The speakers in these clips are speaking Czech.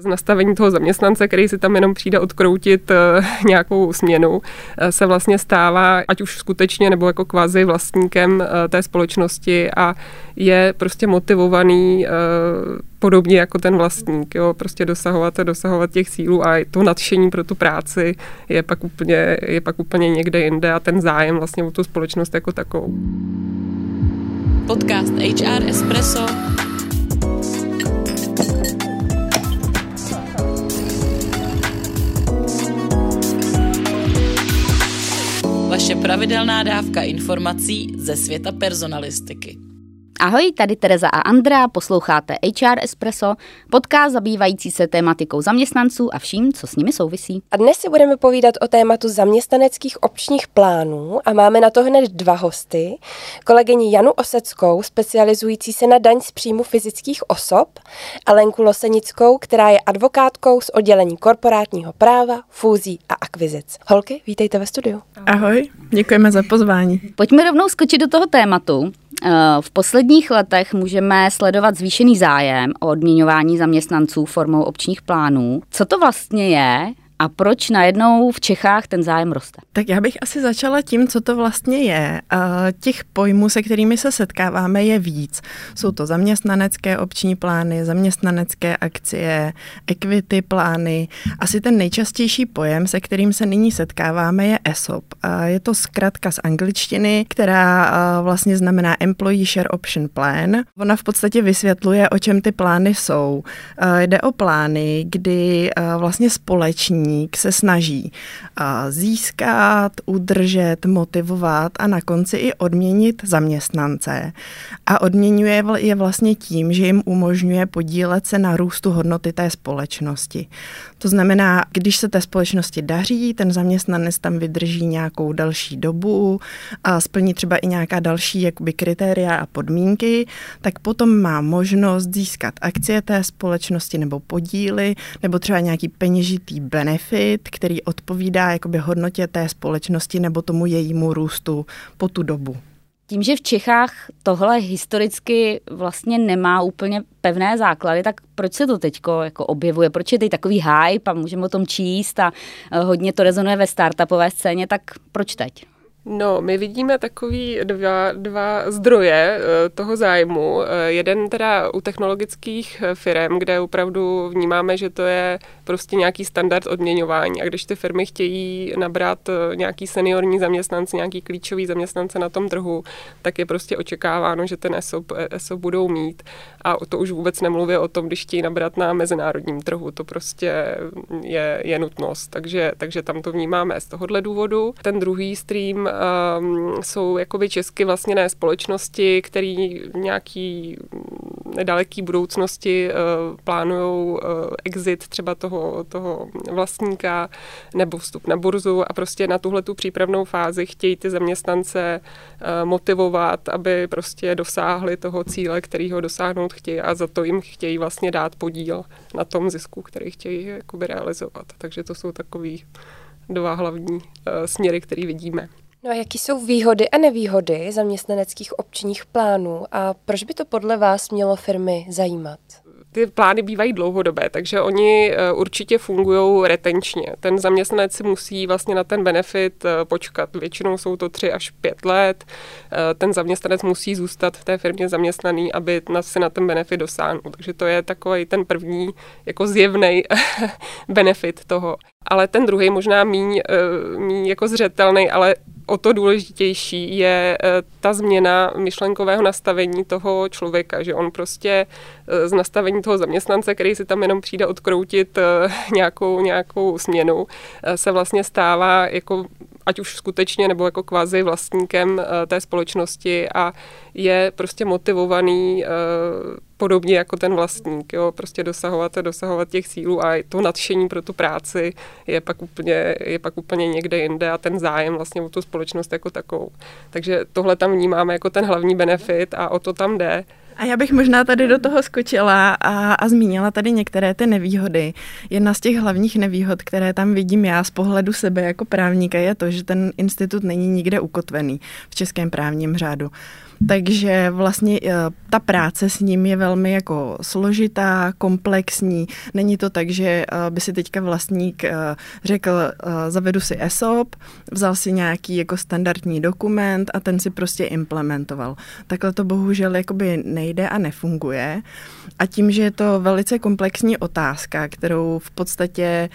Z nastavení toho zaměstnance, který si tam jenom přijde odkroutit eh, nějakou směnu, eh, se vlastně stává, ať už skutečně nebo jako kvazi vlastníkem eh, té společnosti a je prostě motivovaný podobně jako ten vlastník, jo, prostě dosahovat, dosahovat těch cílů a to nadšení pro tu práci je pak úplně, je pak úplně někde jinde a ten zájem vlastně o tu společnost jako takovou. Podcast HR Espresso vaše pravidelná dávka informací ze světa personalistiky. Ahoj, tady Tereza a Andrea, posloucháte HR Espresso, podcast zabývající se tématikou zaměstnanců a vším, co s nimi souvisí. A dnes si budeme povídat o tématu zaměstnaneckých občních plánů a máme na to hned dva hosty. Kolegyni Janu Oseckou, specializující se na daň z příjmu fyzických osob a Lenku Losenickou, která je advokátkou z oddělení korporátního práva, fúzí a akvizic. Holky, vítejte ve studiu. Ahoj, děkujeme za pozvání. Pojďme rovnou skočit do toho tématu. Eh, v posledních letech můžeme sledovat zvýšený zájem o odměňování zaměstnanců formou občních plánů. Co to vlastně je a proč najednou v Čechách ten zájem roste? Tak já bych asi začala tím, co to vlastně je. Těch pojmů, se kterými se setkáváme, je víc. Jsou to zaměstnanecké obční plány, zaměstnanecké akcie, equity plány. Asi ten nejčastější pojem, se kterým se nyní setkáváme, je ESOP. Je to zkratka z angličtiny, která vlastně znamená Employee Share Option Plan. Ona v podstatě vysvětluje, o čem ty plány jsou. Jde o plány, kdy vlastně společní pracovník se snaží získat, udržet, motivovat a na konci i odměnit zaměstnance. A odměňuje je vlastně tím, že jim umožňuje podílet se na růstu hodnoty té společnosti. To znamená, když se té společnosti daří, ten zaměstnanec tam vydrží nějakou další dobu a splní třeba i nějaká další jakoby kritéria a podmínky, tak potom má možnost získat akcie té společnosti nebo podíly, nebo třeba nějaký peněžitý benefit benefit, který odpovídá jakoby hodnotě té společnosti nebo tomu jejímu růstu po tu dobu. Tím, že v Čechách tohle historicky vlastně nemá úplně pevné základy, tak proč se to teď jako objevuje? Proč je teď takový hype a můžeme o tom číst a eh, hodně to rezonuje ve startupové scéně, tak proč teď? No, my vidíme takový dva, dva zdroje eh, toho zájmu. Eh, jeden teda u technologických eh, firm, kde opravdu vnímáme, že to je prostě nějaký standard odměňování. A když ty firmy chtějí nabrat nějaký seniorní zaměstnance, nějaký klíčový zaměstnance na tom trhu, tak je prostě očekáváno, že ten ESOP, ESOP budou mít. A to už vůbec nemluvě o tom, když chtějí nabrat na mezinárodním trhu. To prostě je, je nutnost. Takže, takže tam to vnímáme z tohohle důvodu. Ten druhý stream um, jsou jakoby česky vlastněné společnosti, které v nějaký nedaleký budoucnosti uh, plánují uh, exit třeba toho, toho vlastníka nebo vstup na burzu a prostě na tuhle tu přípravnou fázi chtějí ty zaměstnance uh, motivovat, aby prostě dosáhli toho cíle, který ho dosáhnout chtějí a za to jim chtějí vlastně dát podíl na tom zisku, který chtějí jakoby realizovat. Takže to jsou takový dva hlavní uh, směry, které vidíme. No a jaký jsou výhody a nevýhody zaměstnaneckých občních plánů a proč by to podle vás mělo firmy zajímat? ty plány bývají dlouhodobé, takže oni eh, určitě fungují retenčně. Ten zaměstnanec si musí vlastně na ten benefit eh, počkat. Většinou jsou to tři až pět let. Eh, ten zaměstnanec musí zůstat v té firmě zaměstnaný, aby si na ten benefit dosáhnul. Takže to je takový ten první jako zjevný benefit toho. Ale ten druhý možná míň, míň jako zřetelný, ale o to důležitější je eh, ta změna myšlenkového nastavení toho člověka, že on prostě eh, z nastavení toho zaměstnance, který si tam jenom přijde odkroutit eh, nějakou, nějakou směnu, se vlastně stává jako ať už skutečně nebo jako kvazi vlastníkem té společnosti a je prostě motivovaný podobně jako ten vlastník, jo, prostě dosahovat, dosahovat těch cílů a to nadšení pro tu práci je pak úplně, je pak úplně někde jinde a ten zájem vlastně o tu společnost jako takovou. Takže tohle tam vnímáme jako ten hlavní benefit a o to tam jde. A já bych možná tady do toho skočila a, a zmínila tady některé ty nevýhody. Jedna z těch hlavních nevýhod, které tam vidím já z pohledu sebe jako právníka, je to, že ten institut není nikde ukotvený v českém právním řádu. Takže vlastně uh, ta práce s ním je velmi jako složitá, komplexní. Není to tak, že uh, by si teďka vlastník uh, řekl, zavedu si ESOP, vzal si nějaký jako standardní dokument a ten si prostě implementoval. Takhle to bohužel jakoby nejde a nefunguje. A tím, že je to velice komplexní otázka, kterou v podstatě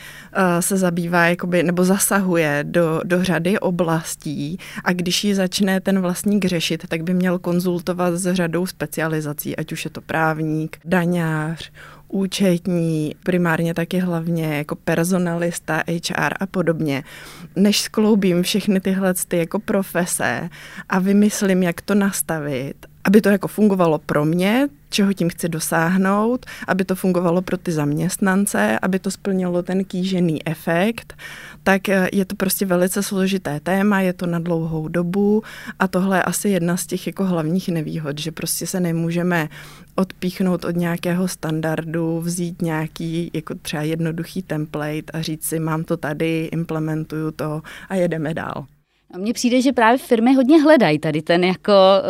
se zabývá jakoby, nebo zasahuje do, do řady oblastí a když ji začne ten vlastník řešit, tak by měl konzultovat s řadou specializací, ať už je to právník, daňář, účetní, primárně taky hlavně jako personalista, HR a podobně. Než skloubím všechny tyhle ty jako profese a vymyslím, jak to nastavit, aby to jako fungovalo pro mě, čeho tím chci dosáhnout, aby to fungovalo pro ty zaměstnance, aby to splnilo ten kýžený efekt, tak eh, je to prostě velice složité téma, je to na dlouhou dobu a tohle je asi jedna z těch jako hlavních nevýhod, že prostě se nemůžeme odpíchnout od nějakého standardu, vzít nějaký jako třeba jednoduchý template a říct si, mám to tady, implementuju to a jedeme dál. Mně přijde, že právě firmy hodně hledají tady ten jako uh,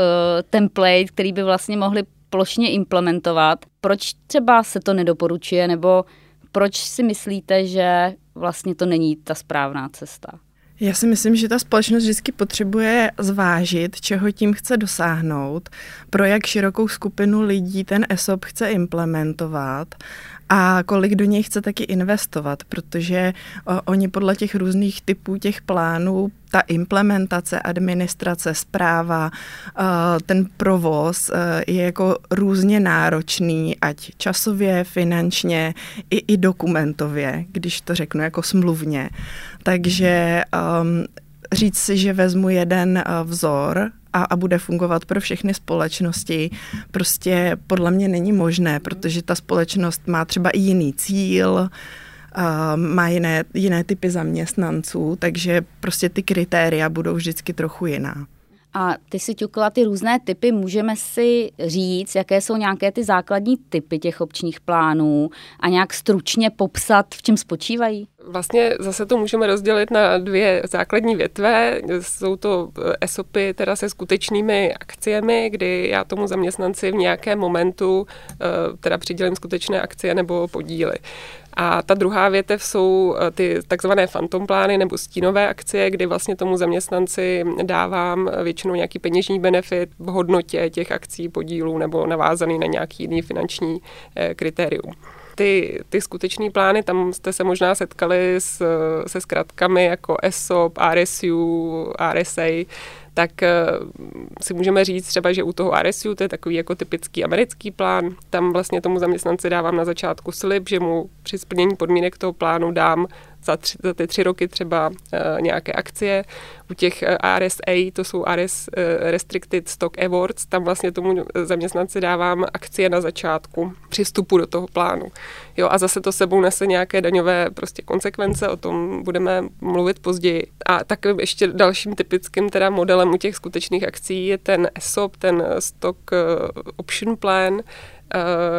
template, který by vlastně mohli plošně implementovat. Proč třeba se to nedoporučuje, nebo proč si myslíte, že vlastně to není ta správná cesta? Já si myslím, že ta společnost vždycky potřebuje zvážit, čeho tím chce dosáhnout, pro jak širokou skupinu lidí ten ESOP chce implementovat a kolik do něj chce taky investovat, protože oni podle těch různých typů těch plánů, ta implementace, administrace, zpráva, ten provoz je jako různě náročný, ať časově, finančně i, i dokumentově, když to řeknu jako smluvně. Takže um, říct si, že vezmu jeden uh, vzor a, a bude fungovat pro všechny společnosti, prostě podle mě není možné, protože ta společnost má třeba i jiný cíl, má jiné, jiné typy zaměstnanců, takže prostě ty kritéria budou vždycky trochu jiná. A ty si ťukla ty různé typy, můžeme si říct, jaké jsou nějaké ty základní typy těch občních plánů a nějak stručně popsat, v čem spočívají? Vlastně zase to můžeme rozdělit na dvě základní větve. Jsou to ESOPy teda se skutečnými akciemi, kdy já tomu zaměstnanci v nějakém momentu eh, teda přidělím skutečné akcie nebo podíly. A ta druhá větev jsou eh, ty takzvané fantom plány nebo stínové akcie, kdy vlastně tomu zaměstnanci dávám většinou nějaký peněžní benefit v hodnotě těch akcí, podílů nebo navázaný na nějaký jiný finanční eh, kritérium. Ty, ty skutečné plány, tam jste se možná setkali s, se zkratkami jako ESOP, RSU, RSA, tak eh, si můžeme říct třeba, že u toho RSU, to je takový jako typický americký plán, tam vlastně tomu zaměstnanci dávám na začátku slib, že mu při splnění podmínek toho plánu dám za, tři, za ty tři roky třeba uh, nějaké akcie. U těch uh, eh, RSA, to jsou RS, uh, Restricted Stock Awards, tam vlastně tomu zaměstnanci dávám akcie na začátku při vstupu do toho plánu. Jo, a zase to sebou nese nějaké daňové prostě konsekvence, o tom budeme mluvit později. A takovým ještě dalším typickým teda modelem u těch skutečných akcí je ten ESOP, ten Stock Option Plan, Eh,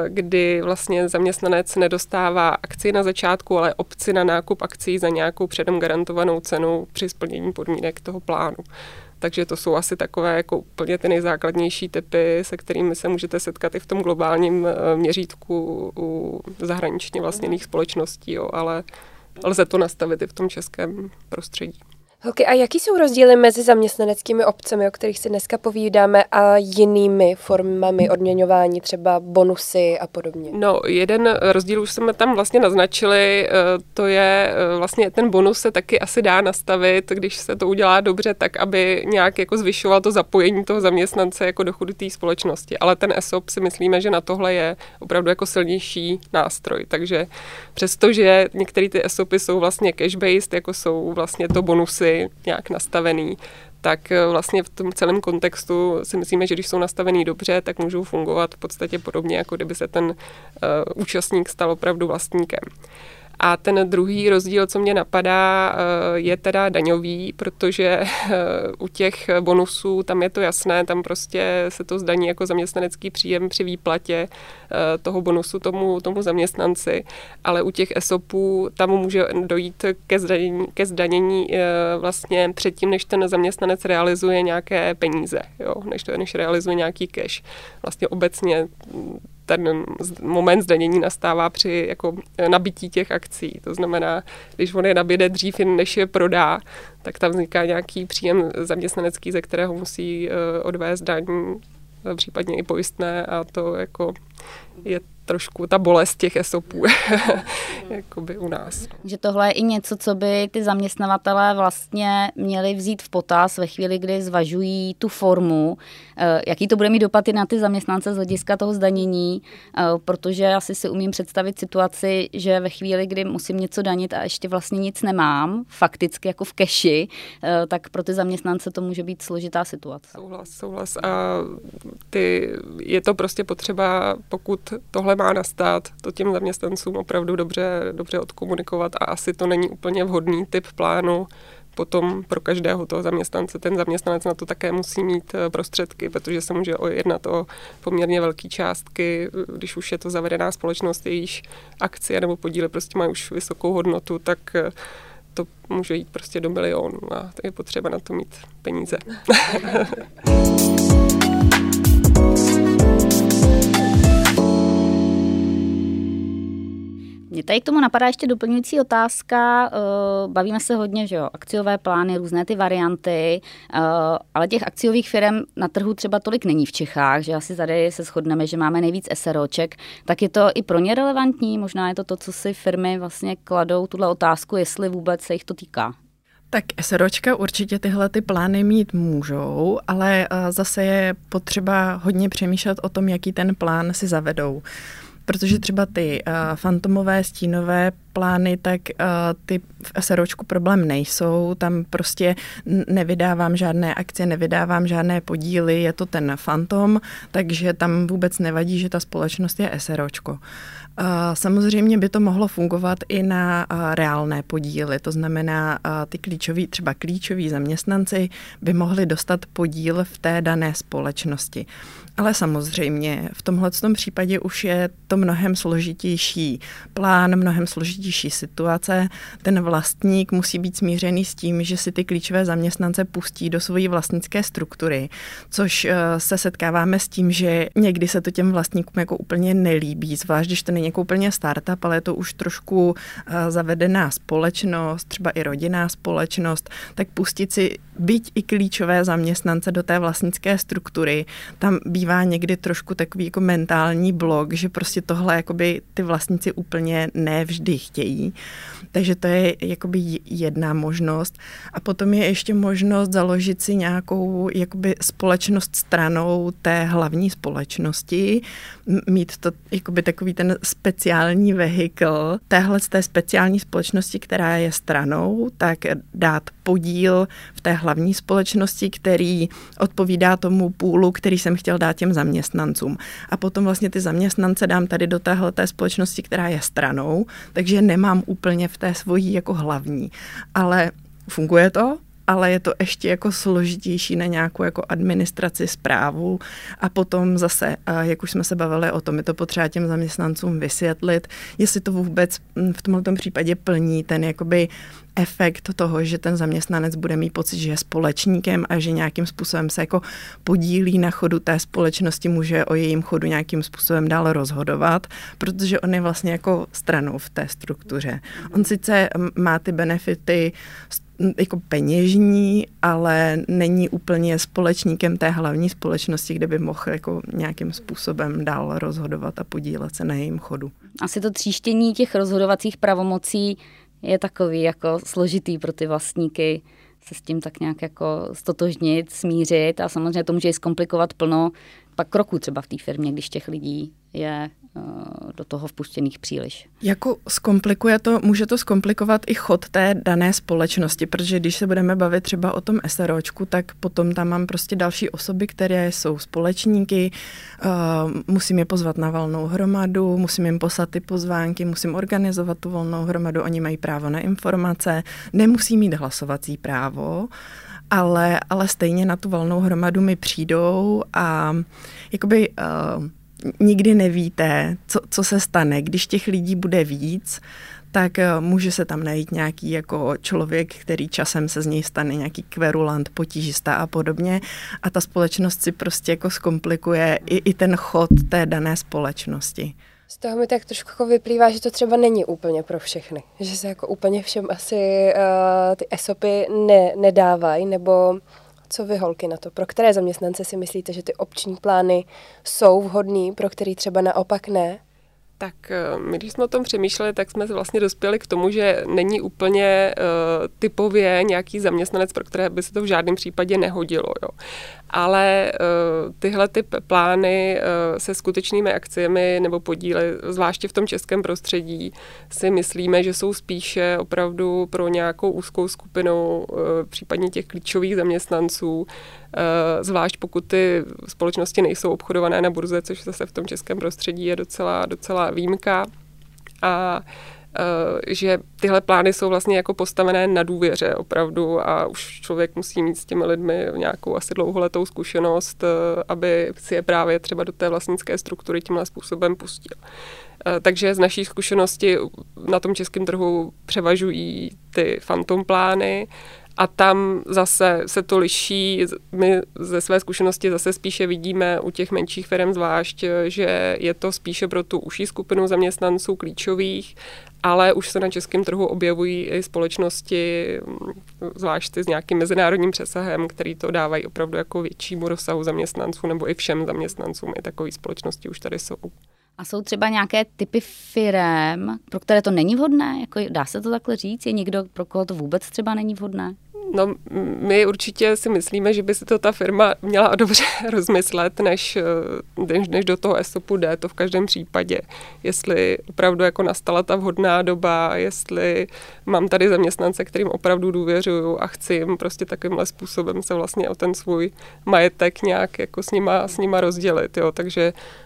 kdy vlastně zaměstnanec nedostává akci na začátku, ale opci na nákup akcí za nějakou předem garantovanou cenu při splnění podmínek toho plánu. Takže to jsou asi takové jako úplně ty nejzákladnější typy, se kterými se můžete setkat i v tom globálním eh, měřítku u zahraničně vlastněných společností, jo, ale lze to nastavit i v tom českém prostředí. Okay, a jaký jsou rozdíly mezi zaměstnaneckými obcemi, o kterých si dneska povídáme, a jinými formami odměňování, třeba bonusy a podobně? No, jeden rozdíl už jsme tam vlastně naznačili, eh, to je eh, vlastně ten bonus se taky asi dá nastavit, když se to udělá dobře, tak aby nějak jako zvyšoval to zapojení toho zaměstnance jako do té společnosti. Ale ten ESOP si myslíme, že na tohle je opravdu jako silnější nástroj. Takže přestože některé ty ESOPy jsou vlastně cash-based, jako jsou vlastně to bonusy, nějak nastavený, tak eh, vlastně v tom celém kontextu si myslíme, že když jsou nastavený dobře, tak můžou fungovat v podstatě podobně, jako kdyby se ten uh, účastník stal opravdu vlastníkem. A ten druhý rozdíl, co mě napadá, eh, je teda daňový, protože eh, u těch bonusů tam je to jasné, tam prostě se to zdaní jako zaměstnanecký příjem při výplatě eh, toho bonusu tomu, tomu zaměstnanci, ale u těch ESOPů tam může dojít ke zdanění, ke zdanění vlastně předtím, než ten zaměstnanec realizuje nějaké peníze, jo, než, to, než realizuje nějaký cash. Vlastně obecně ten moment zdanění nastává při jako nabití těch akcí. To znamená, když on je nabíde dřív, než je prodá, tak tam vzniká nějaký příjem zaměstnanecký, ze kterého musí eh, odvést daň, eh, případně i pojistné a to jako je trošku ta bolest těch esopů jakoby u nás. Že tohle je i něco, co by ty zaměstnavatelé vlastně měli vzít v potaz ve chvíli, kdy zvažují tu formu, eh, jaký to bude mít dopad i na ty zaměstnance z hlediska toho zdanění, eh, protože asi si umím představit situaci, že ve chvíli, kdy musím něco danit a ještě vlastně nic nemám, fakticky jako v keši, eh, tak pro ty zaměstnance to může být složitá situace. Souhlas, souhlas. A ty, je to prostě potřeba, pokud tohle má nastat, to těm zaměstnancům opravdu dobře, dobře odkomunikovat a asi to není úplně vhodný typ plánu, potom pro každého toho zaměstnance ten zaměstnanec na to také musí mít eh, prostředky, protože se může jednat o poměrně velké částky, když už je to zavedená společnost, jejíž akcie nebo podíly prostě mají už vysokou hodnotu, tak eh, to může jít prostě do milionů a je potřeba na to mít peníze. Mě tady k tomu napadá ještě doplňující otázka. Eh, bavíme se hodně, že jo, akciové plány, různé ty varianty, eh, ale těch akciových firm na trhu třeba tolik není v Čechách, že asi tady se shodneme, že máme nejvíc SROček, tak je to i pro ně relevantní? Možná je to to, co si firmy vlastně kladou, tuhle otázku, jestli vůbec se jich to týká. Tak SROčka určitě tyhle ty plány mít můžou, ale eh, zase je potřeba hodně přemýšlet o tom, jaký ten plán si zavedou protože třeba ty uh, fantomové stínové plány, tak uh, ty v SROčku problém nejsou, tam prostě nevydávám žádné akcie, nevydávám žádné podíly, je to ten fantom, takže tam vůbec nevadí, že ta společnost je SROčko. Uh, samozřejmě by to mohlo fungovat i na reálné podíly, to znamená, ty klíčoví, třeba klíčoví zaměstnanci by mohli dostat podíl v té dané společnosti. Ale samozřejmě v tomhle případě už je to mnohem složitější plán, mnohem složitější situace. Ten vlastník musí být smířený s tím, že si ty klíčové zaměstnance pustí do svojí vlastnické struktury, což eh, se setkáváme s tím, že někdy se to těm vlastníkům jako úplně nelíbí, zvlášť když to není jako úplně startup, ale je to už trošku eh, zavedená společnost, třeba i rodinná společnost, tak pustit si byť i klíčové zaměstnance do té vlastnické struktury, tam bývá někdy trošku takový jako mentální blok, že prostě tohle jakoby ty vlastníci úplně nevždy chtějí. Takže to je jakoby jedna možnost. A potom je ještě možnost založit si nějakou jakoby společnost stranou té hlavní společnosti, mít to jakoby takový ten speciální vehikl téhle z té speciální společnosti, která je stranou, tak dát podíl v té hlavní společnosti, který odpovídá tomu půlu, který jsem chtěl dát těm zaměstnancům. A potom vlastně ty zaměstnance dám tady do téhle té společnosti, která je stranou, takže nemám úplně v té svojí jako hlavní. Ale funguje to, ale je to ještě jako složitější na nějakou jako administraci, zprávu a potom zase, jak už jsme se bavili o tom, je to potřeba těm zaměstnancům vysvětlit, jestli to vůbec hm, v tomto případě plní ten jakoby efekt toho, že ten zaměstnanec bude mít pocit, že je společníkem a že nějakým způsobem se jako podílí na chodu té společnosti, může o jejím chodu nějakým způsobem dál rozhodovat, protože on je vlastně jako stranou v té struktuře. On sice má ty benefity jako peněžní, ale není úplně společníkem té hlavní společnosti, kde by mohl jako nějakým způsobem dál rozhodovat a podílet se na jejím chodu. Asi to tříštění těch rozhodovacích pravomocí je takový jako složitý pro ty vlastníky se s tím tak nějak jako stotožnit, smířit a samozřejmě to může i zkomplikovat plno pak kroků třeba v té firmě, když těch lidí je do toho vpuštěných příliš. Jako zkomplikuje to, může to zkomplikovat i chod té dané společnosti, protože když se budeme bavit třeba o tom SROčku, tak potom tam mám prostě další osoby, které jsou společníky, uh, musím je pozvat na valnou hromadu, musím jim poslat ty pozvánky, musím organizovat tu volnou hromadu, oni mají právo na informace, nemusí mít hlasovací právo, ale, ale stejně na tu valnou hromadu mi přijdou a jakoby uh, nikdy nevíte, co, co se stane. Když těch lidí bude víc, tak uh, může se tam najít nějaký jako člověk, který časem se z něj stane nějaký kverulant, potížista a podobně a ta společnost si prostě jako zkomplikuje i, i ten chod té dané společnosti. Z toho mi tak trošku jako vyplývá, že to třeba není úplně pro všechny. Že se jako úplně všem asi uh, ty esopy ne, nedávají, nebo co vy holky na to? Pro které zaměstnance si myslíte, že ty obční plány jsou vhodný, pro který třeba naopak ne? Tak eh, my, když jsme o tom přemýšleli, tak jsme vlastně dospěli k tomu, že není úplně uh, typově nějaký zaměstnanec, pro které by se to v žádném případě nehodilo. Jo. Ale uh, tyhle ty plány uh, se skutečnými akcemi nebo podíly, zvláště v tom českém prostředí, si myslíme, že jsou spíše opravdu pro nějakou úzkou skupinu, uh, případně těch klíčových zaměstnanců, Eh, zvlášť pokud ty společnosti nejsou obchodované na burze, což zase v tom českém prostředí je docela, docela výjimka. A eh, že tyhle plány jsou vlastně jako postavené na důvěře opravdu a už člověk musí mít s těmi lidmi nějakou asi dlouholetou zkušenost, eh, aby si je právě třeba do té vlastnické struktury tímhle způsobem pustil. Takže z naší zkušenosti na tom českém trhu převažují ty fantom plány, a tam zase se to liší. My ze své zkušenosti zase spíše vidíme u těch menších firm zvlášť, že je to spíše pro tu užší skupinu zaměstnanců klíčových, ale už se na českém trhu objevují i společnosti, zvlášť s nějakým mezinárodním přesahem, který to dávají opravdu jako většímu rozsahu zaměstnanců nebo i všem zaměstnancům. I takové společnosti už tady jsou. A jsou třeba nějaké typy firem, pro které to není vhodné? Jako dá se to takhle říct? Je někdo, pro koho to vůbec třeba není vhodné? No, my určitě si myslíme, že by si to ta firma měla dobře rozmyslet, než, než, než do toho ESOPu jde, to v každém případě. Jestli opravdu jako nastala ta vhodná doba, jestli mám tady zaměstnance, kterým opravdu důvěřuju a chci jim prostě takovýmhle způsobem se vlastně o ten svůj majetek nějak jako s nima, s nima rozdělit. Jo. Takže eh,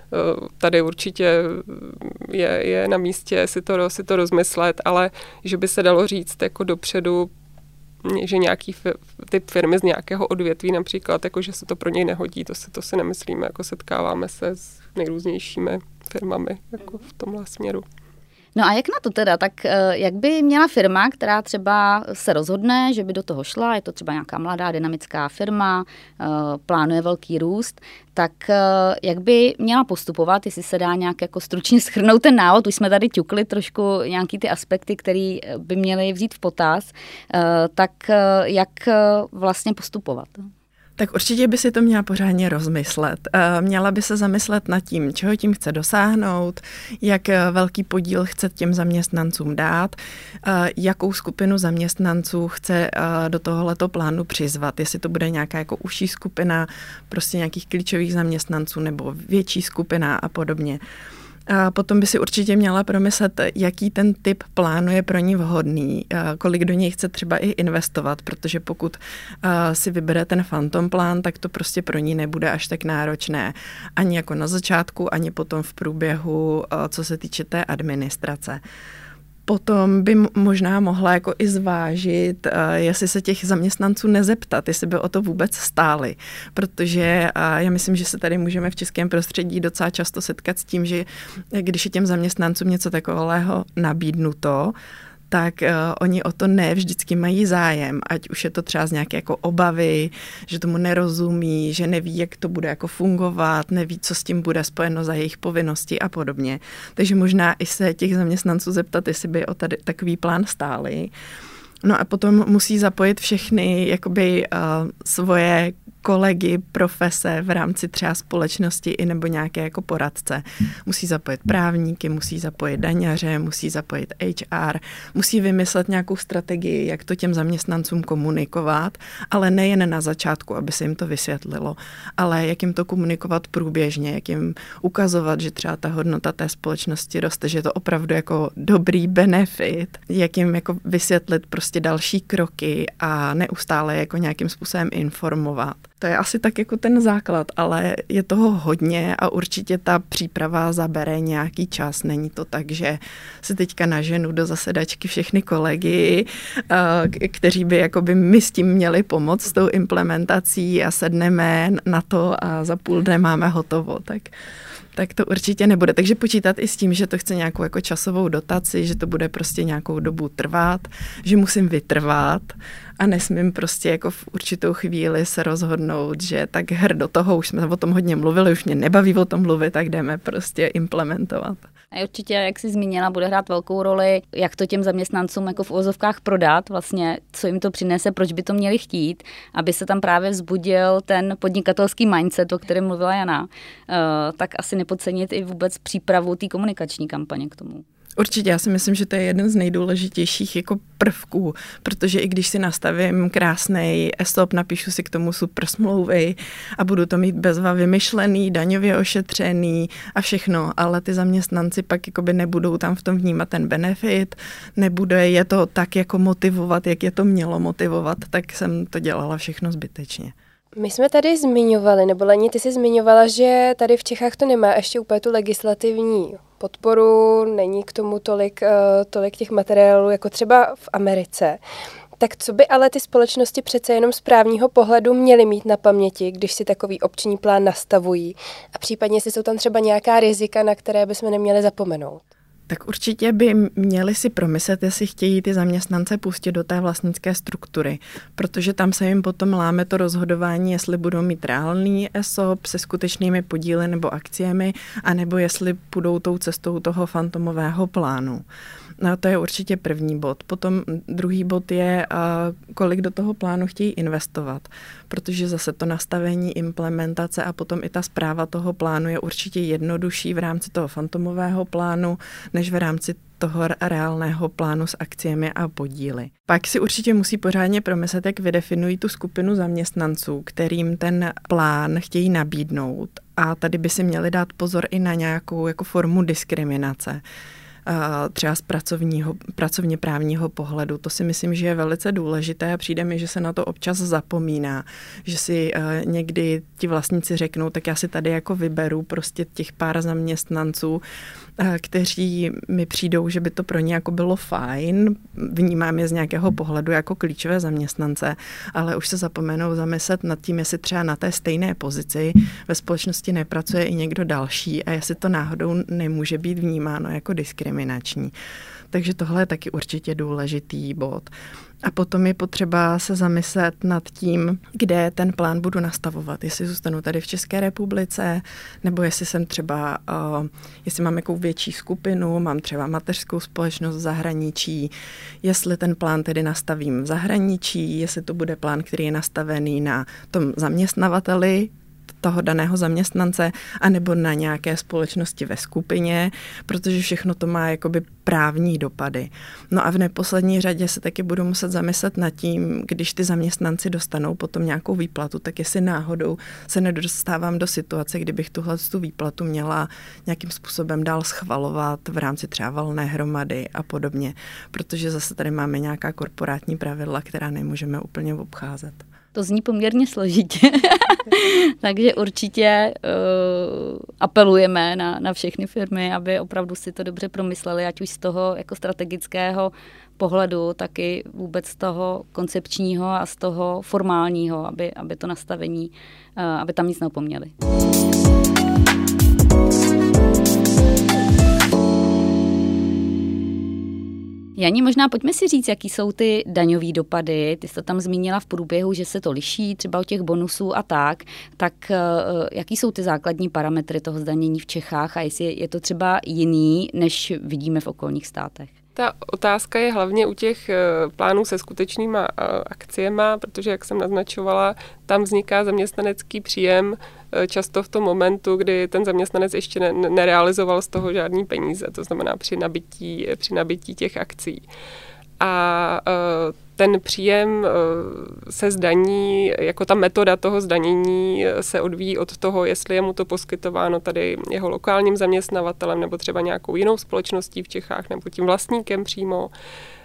tady určitě je, je na místě si to, si to rozmyslet, ale že by se dalo říct jako dopředu, že nějaký typ firmy z nějakého odvětví například, jako že se to pro něj nehodí, to si, to si nemyslíme, jako setkáváme se s nejrůznějšími firmami jako v tomhle směru. No a jak na to teda? Tak eh, jak by měla firma, která třeba se rozhodne, že by do toho šla, je to třeba nějaká mladá dynamická firma, eh, plánuje velký růst, tak eh, jak by měla postupovat, jestli se dá nějak jako stručně schrnout ten návod, už jsme tady ťukli trošku nějaký ty aspekty, které by měly vzít v potaz, tak jak vlastně postupovat? Tak určitě by si to měla pořádně rozmyslet. Eh, měla by se zamyslet nad tím, čeho tím chce dosáhnout, jak eh, velký podíl chce těm zaměstnancům dát, eh, jakou skupinu zaměstnanců chce do tohoto plánu přizvat, jestli to bude nějaká jako užší skupina prostě nějakých klíčových zaměstnanců nebo větší skupina a podobně. A potom by si určitě měla promyslet, jaký ten typ plánu je pro ní vhodný, kolik do něj chce třeba i investovat, protože pokud si vybere ten fantom plán, tak to prostě pro ní nebude až tak náročné. Ani jako na začátku, ani potom v průběhu, co se týče té administrace potom by možná mohla jako i zvážit, eh, jestli se těch zaměstnanců nezeptat, jestli by o to vůbec stáli. Protože eh, já myslím, že se tady můžeme v českém prostředí docela často setkat s tím, že když je těm zaměstnancům něco takového nabídnuto, tak uh, oni o to ne vždycky mají zájem, ať už je to třeba z nějaké jako obavy, že tomu nerozumí, že neví, jak to bude jako fungovat, neví, co s tím bude spojeno za jejich povinnosti a podobně. Takže možná i se těch zaměstnanců zeptat, jestli by o tady takový plán stáli. No a potom musí zapojit všechny jakoby uh, svoje kolegy, profese v rámci třeba společnosti i nebo nějaké jako poradce. Musí zapojit právníky, musí zapojit daňaře, musí zapojit HR, musí vymyslet nějakou strategii, jak to těm zaměstnancům komunikovat, ale nejen na začátku, aby se jim to vysvětlilo, ale jak jim to komunikovat průběžně, jak jim ukazovat, že třeba ta hodnota té společnosti roste, že je to opravdu jako dobrý benefit, jak jim jako vysvětlit prostě další kroky a neustále jako nějakým způsobem informovat. To je asi tak jako ten základ, ale je toho hodně a určitě ta příprava zabere nějaký čas. Není to tak, že se teďka naženu do zasedačky všechny kolegy, eh, kteří by jakoby my s tím měli pomoct s tou implementací a sedneme na to a za půl dne máme hotovo. Tak tak to určitě nebude. Takže počítat i s tím, že to chce nějakou jako časovou dotaci, že to bude prostě nějakou dobu trvat, že musím vytrvat a nesmím prostě jako v určitou chvíli se rozhodnout, že tak hr do toho, už jsme o tom hodně mluvili, už mě nebaví o tom mluvit, tak jdeme prostě implementovat. A určitě, jak jsi zmínila, bude hrát velkou roli, jak to těm zaměstnancům jako v ozovkách prodat, vlastně, co jim to přinese, proč by to měli chtít, aby se tam právě vzbudil ten podnikatelský mindset, o kterém mluvila Jana, uh, tak asi nepodcenit i vůbec přípravu té komunikační kampaně k tomu. Určitě, já si myslím, že to je jeden z nejdůležitějších jako prvků, protože i když si nastavím krásný e-stop, napíšu si k tomu super smlouvy a budu to mít bezva vymyšlený, daňově ošetřený a všechno, ale ty zaměstnanci pak jakoby nebudou tam v tom vnímat ten benefit, nebude je to tak jako motivovat, jak je to mělo motivovat, tak jsem to dělala všechno zbytečně. My jsme tady zmiňovali, nebo Leni, ty jsi zmiňovala, že tady v Čechách to nemá ještě úplně tu legislativní podporu, není k tomu tolik, uh, tolik těch materiálů, jako třeba v Americe. Tak co by ale ty společnosti přece jenom z právního pohledu měly mít na paměti, když si takový obční plán nastavují? A případně, jestli jsou tam třeba nějaká rizika, na které bychom neměli zapomenout? Tak určitě by měli si promyslet, jestli chtějí ty zaměstnance pustit do té vlastnické struktury, protože tam se jim potom láme to rozhodování, jestli budou mít reálný ESOP se skutečnými podíly nebo akciemi, anebo jestli půjdou tou cestou toho fantomového plánu. No, to je určitě první bod. Potom druhý bod je, kolik do toho plánu chtějí investovat, protože zase to nastavení, implementace a potom i ta zpráva toho plánu je určitě jednodušší v rámci toho fantomového plánu, než v rámci toho reálného plánu s akciemi a podíly. Pak si určitě musí pořádně promyslet, jak vydefinují tu skupinu zaměstnanců, kterým ten plán chtějí nabídnout. A tady by si měli dát pozor i na nějakou jako formu diskriminace třeba z pracovního, pracovně právního pohledu. To si myslím, že je velice důležité a přijde mi, že se na to občas zapomíná, že si někdy ti vlastníci řeknou, tak já si tady jako vyberu prostě těch pár zaměstnanců, kteří mi přijdou, že by to pro ně jako bylo fajn, vnímám je z nějakého pohledu jako klíčové zaměstnance, ale už se zapomenou zamyslet nad tím, jestli třeba na té stejné pozici ve společnosti nepracuje i někdo další a jestli to náhodou nemůže být vnímáno jako diskriminační. Takže tohle je taky určitě důležitý bod. A potom je potřeba se zamyslet nad tím, kde ten plán budu nastavovat. Jestli zůstanu tady v České republice, nebo jestli jsem třeba, uh, jestli mám jakou větší skupinu, mám třeba mateřskou společnost v zahraničí, jestli ten plán tedy nastavím v zahraničí, jestli to bude plán, který je nastavený na tom zaměstnavateli, toho daného zaměstnance, anebo na nějaké společnosti ve skupině, protože všechno to má jakoby právní dopady. No a v neposlední řadě se taky budu muset zamyslet nad tím, když ty zaměstnanci dostanou potom nějakou výplatu, tak jestli náhodou se nedostávám do situace, kdybych tuhle tu výplatu měla nějakým způsobem dál schvalovat v rámci třeba valné hromady a podobně, protože zase tady máme nějaká korporátní pravidla, která nemůžeme úplně obcházet. To zní poměrně složitě, takže určitě uh, apelujeme na, na všechny firmy, aby opravdu si to dobře promysleli, ať už z toho jako strategického pohledu, tak i vůbec z toho koncepčního a z toho formálního, aby, aby to nastavení, uh, aby tam nic neopomněli. Janí, možná pojďme si říct, jaký jsou ty daňové dopady. Ty jsi to tam zmínila v průběhu, že se to liší třeba od těch bonusů a tak. Tak eh, jaký jsou ty základní parametry toho zdanění v Čechách a jestli je to třeba jiný, než vidíme v okolních státech? Ta otázka je hlavně u těch eh, plánů se skutečnýma eh, akciema, protože, jak jsem naznačovala, tam vzniká zaměstnanecký příjem často v tom momentu, kdy ten zaměstnanec ještě ne, nerealizoval z toho žádný peníze, to znamená při nabití, při nabití těch akcí. A ten příjem se zdaní, jako ta metoda toho zdanění se odvíjí od toho, jestli je mu to poskytováno tady jeho lokálním zaměstnavatelem nebo třeba nějakou jinou společností v Čechách nebo tím vlastníkem přímo. Eh,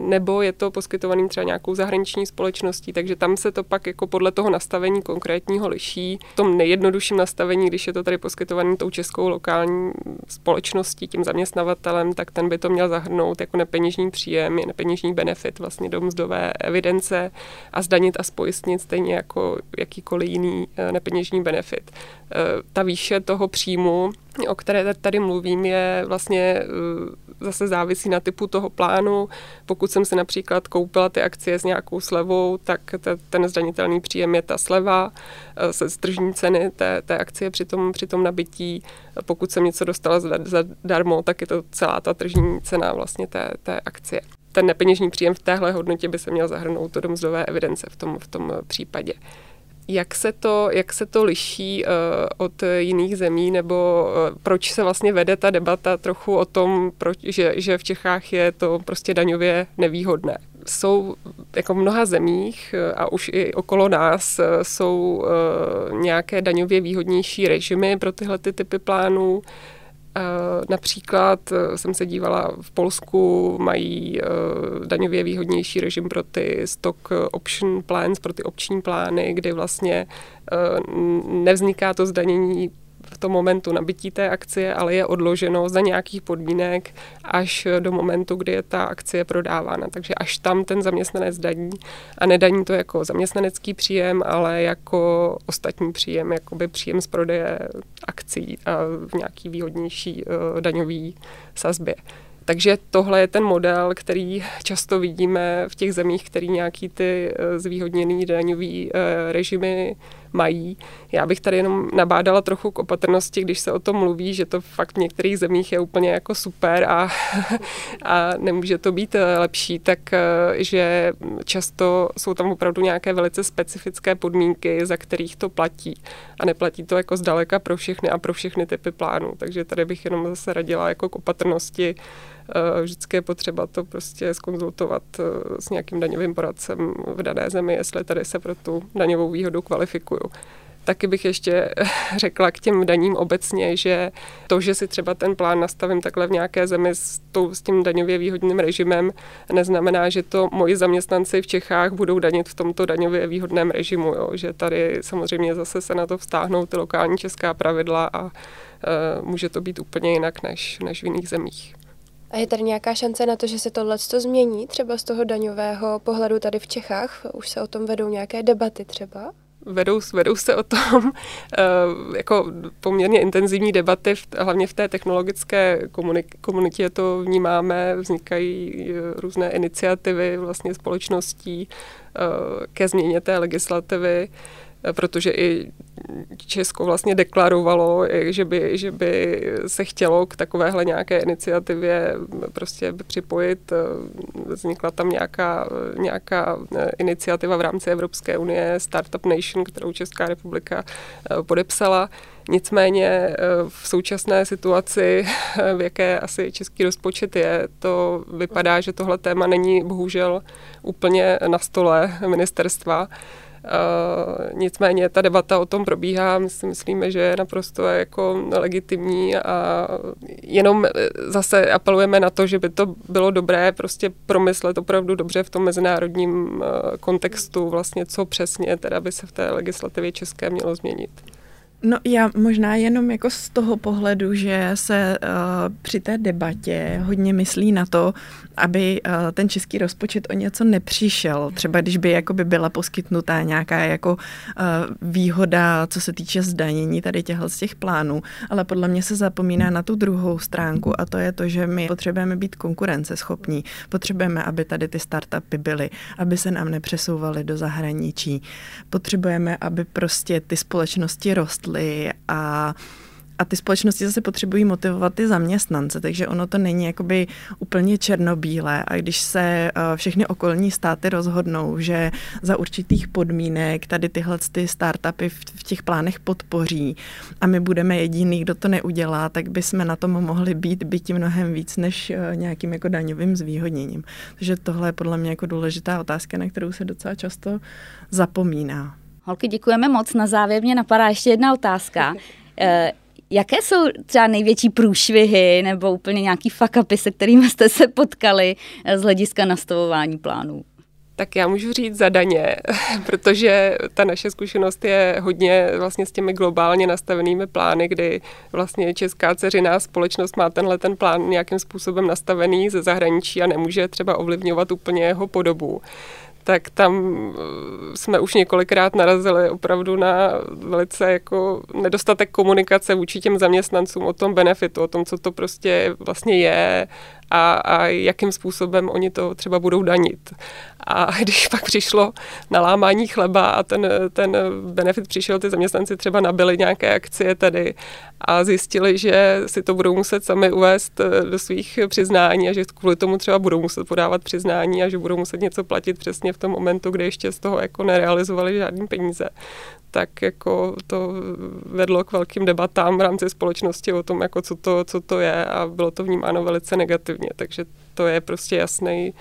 nebo je to poskytovaný třeba nějakou zahraniční společností, takže tam se to pak jako podle toho nastavení konkrétního liší. V tom nejjednodušším nastavení, když je to tady poskytovaný tou českou lokální společností, tím zaměstnavatelem, tak ten by to měl zahrnout jako nepeněžní příjem, nepeněžní benefit vlastně do mzdové evidence a zdanit a spojistnit stejně jako jakýkoliv jiný eh, nepeněžní benefit. Eh, ta výše toho příjmu, o které tady mluvím, je vlastně zase závisí na typu toho plánu. Pokud jsem si například koupila ty akcie s nějakou slevou, tak te, ten zdanitelný příjem je ta sleva eh, se stržní ceny té, té akcie při tom, při tom nabití. Pokud jsem něco dostala zadarmo, tak je to celá ta tržní cena vlastně té, té akcie ten nepeněžní příjem v téhle hodnotě by se měl zahrnout do mzdové evidence v tom, v tom případě. Jak se to, jak se to liší uh, od jiných zemí, nebo uh, proč se vlastně vede ta debata trochu o tom, proč, že, že v Čechách je to prostě daňově nevýhodné? Jsou jako v mnoha zemích eh, a už i okolo nás jsou uh, nějaké daňově výhodnější režimy pro tyhle ty typy plánů. Eh, například eh, jsem se dívala v Polsku, mají eh, daňově výhodnější režim pro ty stock option plans, pro ty opční plány, kdy vlastně nevzniká to zdanění v tom momentu nabití té akcie, ale je odloženo za nějakých podmínek až do momentu, kdy je ta akcie prodávána. Takže až tam ten zaměstnanec daní a nedaní to jako zaměstnanecký příjem, ale jako ostatní příjem, jako by příjem z prodeje akcí a v nějaký výhodnější uh, daňový sazbě. Takže tohle je ten model, který často vidíme v těch zemích, který nějaký ty eh, zvýhodněný daňový eh, režimy mají. Já bych tady jenom nabádala trochu k opatrnosti, když se o tom mluví, že to fakt v některých zemích je úplně jako super a, a nemůže to být eh, lepší, tak že často jsou tam opravdu nějaké velice specifické podmínky, za kterých to platí. A neplatí to jako zdaleka pro všechny a pro všechny typy plánů. Takže tady bych jenom zase radila jako k opatrnosti, Eh, vždycky je potřeba to prostě skonzultovat eh, s nějakým daňovým poradcem v dané zemi, jestli tady se pro tu daňovou výhodu kvalifikuju. Taky bych ještě řekla k těm daním obecně, že to, že si třeba ten plán nastavím takhle v nějaké zemi s, tou, s tím daňově výhodným režimem, neznamená, že to moji zaměstnanci v Čechách budou danit v tomto daňově výhodném režimu. Jo? Že tady samozřejmě zase se na to vztáhnou ty lokální česká pravidla a uh, může to být úplně jinak než, než v jiných zemích. A je tady nějaká šance na to, že se tohle změní, třeba z toho daňového pohledu tady v Čechách? Už se o tom vedou nějaké debaty třeba? Vedou, vedou se o tom eh, jako poměrně intenzivní debaty, hlavně v té technologické komunitě to vnímáme, vznikají eh, různé iniciativy vlastně společností eh, ke změně té legislativy protože i Česko vlastně deklarovalo, že by, že by se chtělo k takovéhle nějaké iniciativě prostě připojit. Vznikla tam nějaká, nějaká iniciativa v rámci Evropské unie Startup Nation, kterou Česká republika podepsala. Nicméně v současné situaci, v jaké asi český rozpočet je, to vypadá, že tohle téma není bohužel úplně na stole ministerstva. Uh, nicméně ta debata o tom probíhá, my si myslíme, že je naprosto jako legitimní a jenom eh, zase apelujeme na to, že by to bylo dobré prostě promyslet opravdu dobře v tom mezinárodním uh, kontextu vlastně, co přesně teda by se v té legislativě české mělo změnit. No já možná jenom jako z toho pohledu, že se uh, při té debatě hodně myslí na to, aby uh, ten český rozpočet o něco nepřišel. Třeba když by jakoby byla poskytnutá nějaká jako uh, výhoda, co se týče zdanění tady těchto z těch plánů, ale podle mě se zapomíná na tu druhou stránku a to je to, že my potřebujeme být konkurenceschopní. Potřebujeme, aby tady ty startupy byly, aby se nám nepřesouvaly do zahraničí. Potřebujeme, aby prostě ty společnosti rostly rostly a a ty společnosti zase potřebují motivovat ty zaměstnance, takže ono to není jakoby úplně černobílé a když se eh, všechny okolní státy rozhodnou, že za určitých podmínek tady tyhle ty startupy v těch plánech podpoří a my budeme jediný, kdo to neudělá, tak bychom na tom mohli být byti mnohem víc než eh, nějakým jako daňovým zvýhodněním. Takže tohle je podle mě jako důležitá otázka, na kterou se docela často zapomíná. Holky, děkujeme moc. Na závěr mě napadá ještě jedna otázka. Eh, jaké jsou třeba největší průšvihy nebo úplně nějaký fakapy, se kterými jste se potkali eh, z hlediska nastavování plánů? Tak já můžu říct za daně, protože ta naše zkušenost je hodně vlastně s těmi globálně nastavenými plány, kdy vlastně česká ceřiná společnost má tenhle ten plán nějakým způsobem nastavený ze zahraničí a nemůže třeba ovlivňovat úplně jeho podobu tak tam eh, jsme už několikrát narazili opravdu na velice jako nedostatek komunikace vůči těm zaměstnancům o tom benefitu, o tom, co to prostě vlastně je a, a jakým způsobem oni to třeba budou danit. A když pak přišlo na lámání chleba a ten, ten benefit přišel, ty zaměstnanci třeba nabili nějaké akcie tady a zjistili, že si to budou muset sami uvést eh, do svých přiznání a že kvůli tomu třeba budou muset podávat přiznání a že budou muset něco platit přesně v tom momentu, kdy ještě z toho jako nerealizovali žádný peníze tak jako to vedlo k velkým debatám v rámci společnosti o tom, jako co, to, co to je a bylo to vnímáno velice negativně. Takže to je prostě jasný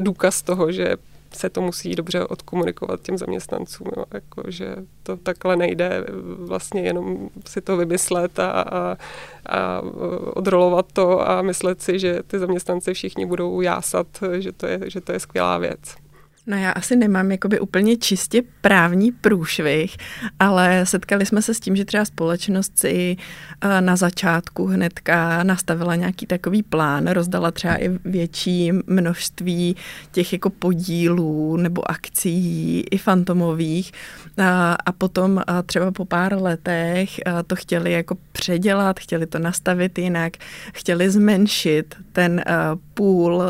důkaz toho, že se to musí dobře odkomunikovat těm zaměstnancům, jo, jako, že to takhle nejde vlastně jenom si to vymyslet a, a, a odrolovat to a myslet si, že ty zaměstnanci všichni budou jásat, že to je, že to je skvělá věc. No já asi nemám jakoby úplně čistě právní průšvih, ale setkali jsme se s tím, že třeba společnost si eh, na začátku hnedka nastavila nějaký takový plán, rozdala třeba i větší množství těch jako podílů nebo akcí i fantomových a, a potom a třeba po pár letech to chtěli jako předělat, chtěli to nastavit jinak, chtěli zmenšit ten půl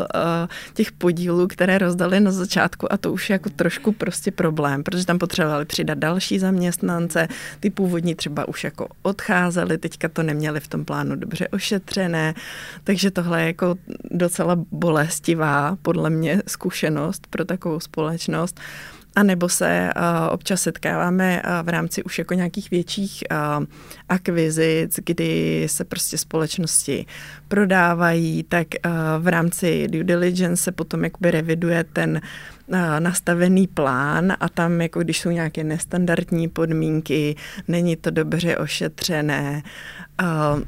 těch podílů, které rozdali na začátku a to už je jako trošku prostě problém, protože tam potřebovali přidat další zaměstnance, ty původní třeba už jako odcházeli, teďka to neměli v tom plánu dobře ošetřené, takže tohle je jako docela bolestivá podle mě zkušenost pro takovou společnost. A nebo se uh, občas setkáváme uh, v rámci už jako nějakých větších uh, akvizic, kdy se prostě společnosti prodávají, tak uh, v rámci due diligence se potom jakoby reviduje ten nastavený plán a tam, jako když jsou nějaké nestandardní podmínky, není to dobře ošetřené,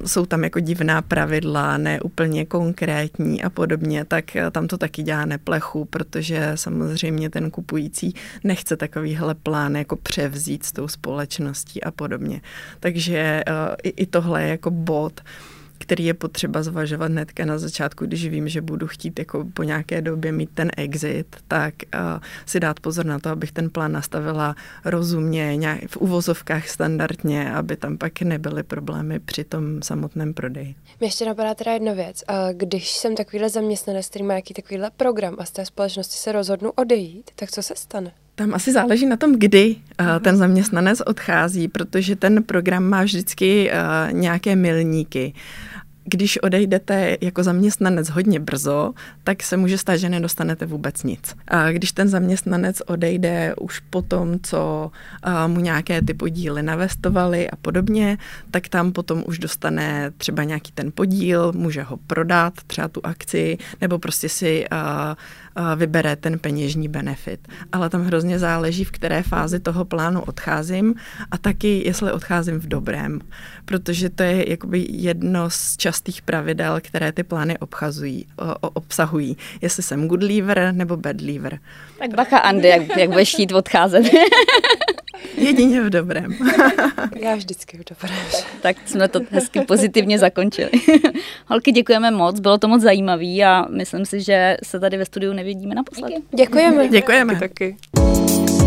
jsou tam jako divná pravidla, ne úplně konkrétní a podobně, tak e, tam to taky dělá neplechu, protože samozřejmě ten kupující nechce takovýhle plán jako převzít s tou společností a podobně. Takže e, i, i tohle je jako bod, který je potřeba zvažovat hnedka na začátku, když vím, že budu chtít jako po nějaké době mít ten exit, tak uh, si dát pozor na to, abych ten plán nastavila rozumně, nějak v uvozovkách standardně, aby tam pak nebyly problémy při tom samotném prodeji. Mě ještě napadá teda jedna věc. Když jsem takovýhle zaměstnanec, který má nějaký takovýhle program a z té společnosti se rozhodnu odejít, tak co se stane? Tam asi záleží na tom, kdy uh, ten zaměstnanec odchází, protože ten program má vždycky uh, nějaké milníky když odejdete jako zaměstnanec hodně brzo, tak se může stát, že nedostanete vůbec nic. A když ten zaměstnanec odejde už po tom, co mu nějaké ty podíly navestovali a podobně, tak tam potom už dostane třeba nějaký ten podíl, může ho prodat, třeba tu akci, nebo prostě si vybere ten peněžní benefit. Ale tam hrozně záleží, v které fázi toho plánu odcházím a taky, jestli odcházím v dobrém, protože to je jakoby jedno z častých pravidel, které ty plány obchazují, o, obsahují. Jestli jsem good leaver nebo bad leaver. Tak bacha Andy, jak, jak budeš chtít odcházet. Jedině v dobrém. Já vždycky v dobrém. Tak jsme to hezky pozitivně zakončili. Holky, děkujeme moc, bylo to moc zajímavé a myslím si, že se tady ve studiu nevidíme naposledy. Děkujeme. Děkujeme. Taky. taky.